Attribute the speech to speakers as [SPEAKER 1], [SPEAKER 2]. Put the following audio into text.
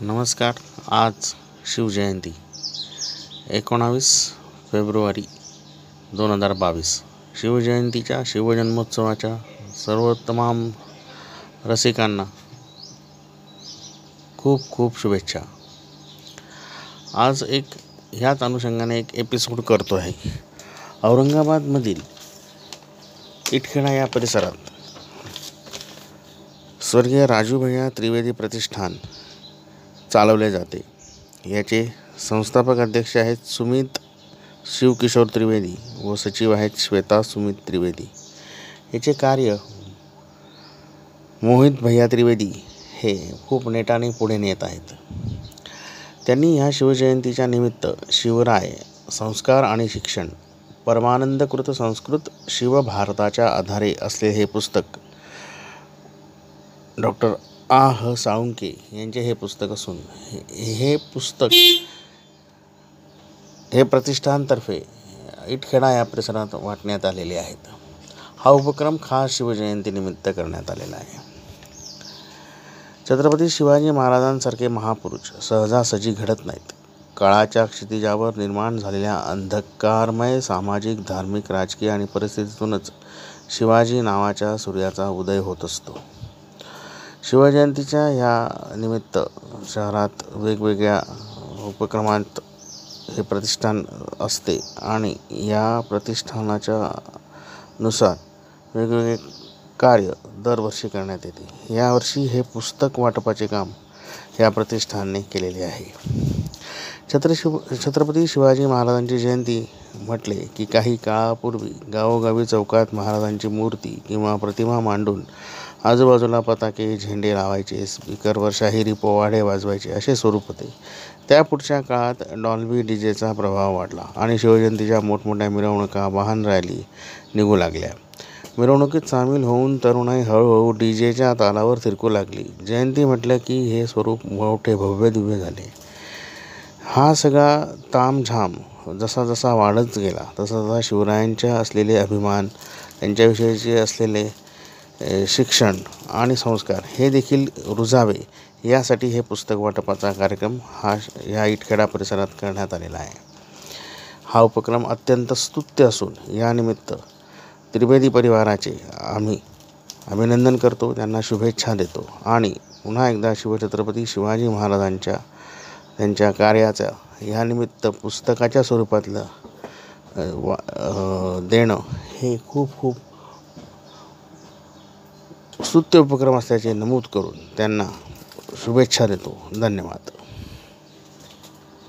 [SPEAKER 1] नमस्कार आज शिवजयंती एकोणावीस फेब्रुवारी दोन हजार बावीस. शिवजयंतीच्या शिवजन्मोत्सवाच्या सर्व तमाम रसिकांना खूप खूप शुभेच्छा. आज एक ह्याच अनुषंगाने एक एपिसोड करतो आहे औरंगाबादमधील इटखेडा या परिसरात स्वर्गीय राजू भैया त्रिवेदी प्रतिष्ठान चालवले जाते. याचे संस्थापक अध्यक्ष आहेत सुमित शिवकिशोर त्रिवेदी व सचिव आहेत श्वेता सुमित त्रिवेदी. याचे कार्य मोहित भैया त्रिवेदी हे खूप नेटाने पुढे नेत आहेत. त्यांनी ह्या शिवजयंतीच्या निमित्त शिवराय संस्कार आणि शिक्षण परमानंदकृत संस्कृत शिवभारताच्या आधारे असले हे पुस्तक डॉक्टर आ ह साळुंके यांचे हे पुस्तक असून हे हे पुस्तक हे प्रतिष्ठानतर्फे इटखेडा या परिसरात वाटण्यात आलेले आहेत. हा उपक्रम खास शिवजयंतीनिमित्त करण्यात आलेला आहे. छत्रपती शिवाजी महाराजांसारखे महापुरुष सहजासहजी घडत नाहीत. काळाच्या क्षितिजावर निर्माण झालेल्या अंधकारमय सामाजिक धार्मिक राजकीय आणि परिस्थितीतूनच शिवाजी नावाच्या सूर्याचा उदय होत असतो. शिवजयंतीच्या ह्या निमित्त शहरात वेगवेगळ्या उपक्रमांत हे प्रतिष्ठान असते आणि या प्रतिष्ठानाच्या नुसार वेगवेगळे कार्य दरवर्षी करण्यात येते. यावर्षी हे पुस्तक वाटपाचे काम या प्रतिष्ठानने केलेले आहे. छत्र शिव छत्रपती शिवाजी महाराजांची जयंती म्हटले की काही काळापूर्वी गावोगावी चौकात महाराजांची मूर्ती किंवा प्रतिमा मांडून आजूबाजूला पताके झेंडे लावायचे स्पीकरवर शाहिरी पोवाडे वाजवायचे असे स्वरूप होते. त्या पुढच्या काळात डॉल्बी डी जेचा प्रभाव वाढला आणि शिवजयंतीच्या मोठमोठ्या मिरवणुका वाहन रॅली निघू लागल्या. मिरवणुकीत सामील होऊन तरुणाई हळूहळू डी जेच्या तालावर थिरकू लागली. जयंती म्हटलं की हे स्वरूप मोठे भव्य दिव्य झाले. हा सगळा तामझाम जसा जसा वाढत गेला तसा तसा शिवरायांच्या असलेले अभिमान त्यांच्याविषयीचे असलेले शिक्षण आणि संस्कार हे देखील रुजावे. यासाठी हे पुस्तक वाटपाचा कार्यक्रम हा ह्या इटखेडा परिसरात करण्यात आलेला आहे. हा उपक्रम अत्यंत स्तुत्य असून यानिमित्त त्रिवेदी परिवाराचे आम्ही अभिनंदन करतो त्यांना शुभेच्छा देतो आणि पुन्हा एकदा शिवछत्रपती शिवाजी महाराजांच्या त्यांच्या कार्याचा ह्यानिमित्त पुस्तकाच्या स्वरूपातलं वा देणं हे खूप खूप स्तुत्य उपक्रम असल्याचे नमूद करून त्यांना शुभेच्छा देतो. धन्यवाद.